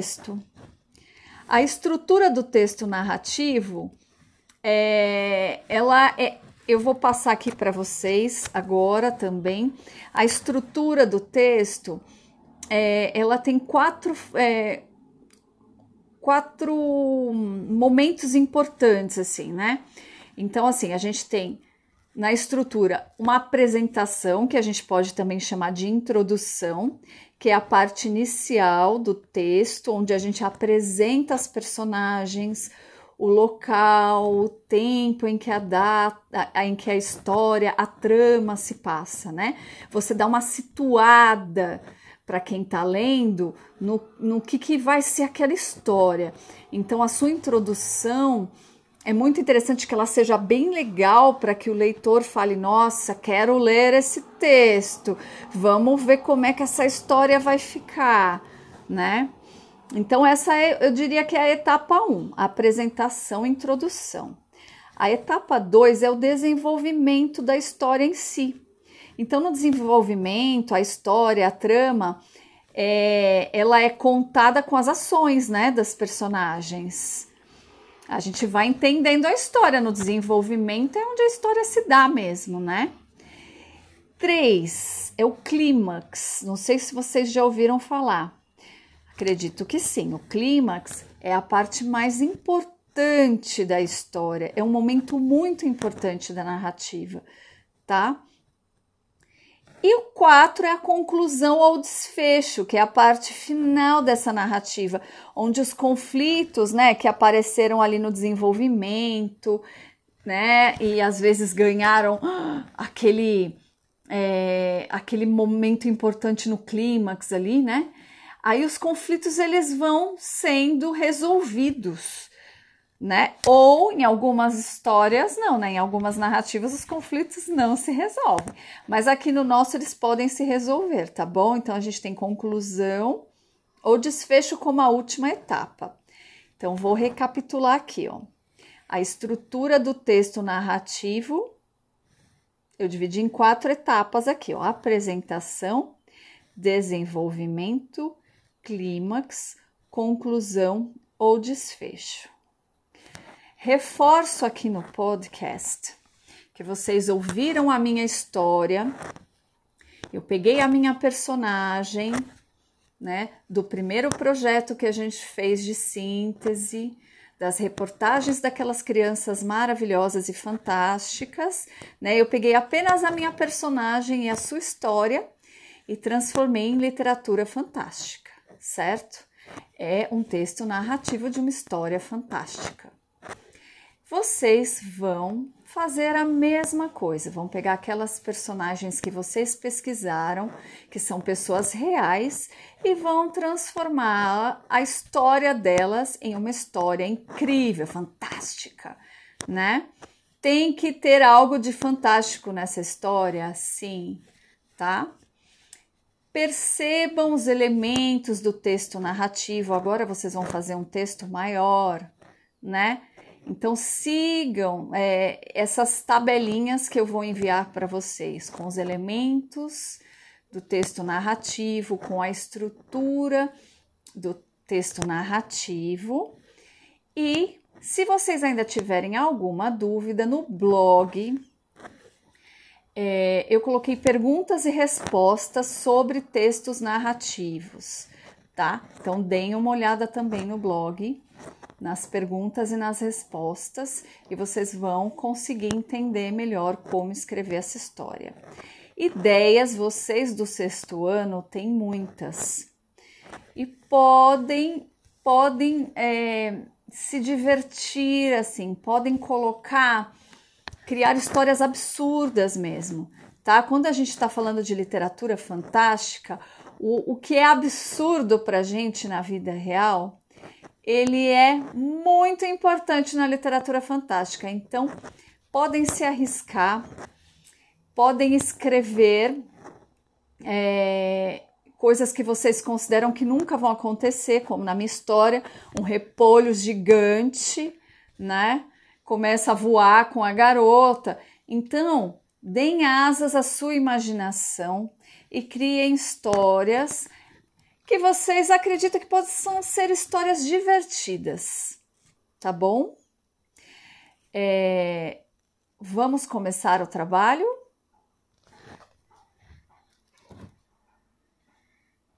texto. A estrutura do texto narrativo, é, ela é, eu vou passar aqui para vocês agora também. A estrutura do texto, é, ela tem quatro, é, quatro momentos importantes, assim, né? Então, assim, a gente tem na estrutura uma apresentação, que a gente pode também chamar de introdução, que é a parte inicial do texto, onde a gente apresenta as personagens, o local, o tempo em que a data, em que a história, a trama se passa, né? Você dá uma situada para quem está lendo no, no que, que vai ser aquela história. Então, a sua introdução é muito interessante que ela seja bem legal para que o leitor fale: Nossa, quero ler esse texto, vamos ver como é que essa história vai ficar, né? Então, essa é, eu diria que é a etapa 1, a apresentação introdução. A etapa 2 é o desenvolvimento da história em si. Então, no desenvolvimento, a história, a trama, é, ela é contada com as ações né, das personagens. A gente vai entendendo a história no desenvolvimento, é onde a história se dá mesmo, né? 3 é o clímax. Não sei se vocês já ouviram falar. Acredito que sim. O clímax é a parte mais importante da história, é um momento muito importante da narrativa, tá? E o 4 é a conclusão ou desfecho, que é a parte final dessa narrativa, onde os conflitos, né, que apareceram ali no desenvolvimento, né, e às vezes ganharam aquele é, aquele momento importante no clímax ali, né? aí os conflitos eles vão sendo resolvidos, né? Ou em algumas histórias não, né? Em algumas narrativas os conflitos não se resolvem, mas aqui no nosso eles podem se resolver, tá bom? Então a gente tem conclusão ou desfecho como a última etapa. Então vou recapitular aqui, ó. A estrutura do texto narrativo eu dividi em quatro etapas aqui, ó: apresentação, desenvolvimento, clímax, conclusão ou desfecho. Reforço aqui no podcast que vocês ouviram a minha história. Eu peguei a minha personagem, né, do primeiro projeto que a gente fez de síntese, das reportagens daquelas crianças maravilhosas e fantásticas, né? Eu peguei apenas a minha personagem e a sua história e transformei em literatura fantástica certo? É um texto narrativo de uma história fantástica. Vocês vão fazer a mesma coisa, vão pegar aquelas personagens que vocês pesquisaram, que são pessoas reais, e vão transformar a história delas em uma história incrível, fantástica, né? Tem que ter algo de fantástico nessa história, sim, tá? Percebam os elementos do texto narrativo. Agora vocês vão fazer um texto maior, né? Então sigam é, essas tabelinhas que eu vou enviar para vocês com os elementos do texto narrativo, com a estrutura do texto narrativo. E se vocês ainda tiverem alguma dúvida no blog, é, eu coloquei perguntas e respostas sobre textos narrativos, tá? Então deem uma olhada também no blog, nas perguntas e nas respostas, e vocês vão conseguir entender melhor como escrever essa história. Ideias, vocês do sexto ano têm muitas e podem podem é, se divertir assim, podem colocar criar histórias absurdas mesmo, tá? Quando a gente está falando de literatura fantástica, o, o que é absurdo para gente na vida real, ele é muito importante na literatura fantástica. Então, podem se arriscar, podem escrever é, coisas que vocês consideram que nunca vão acontecer, como na minha história, um repolho gigante, né? começa a voar com a garota. Então, deem asas à sua imaginação e criem histórias que vocês acreditam que possam ser histórias divertidas, tá bom? É, vamos começar o trabalho?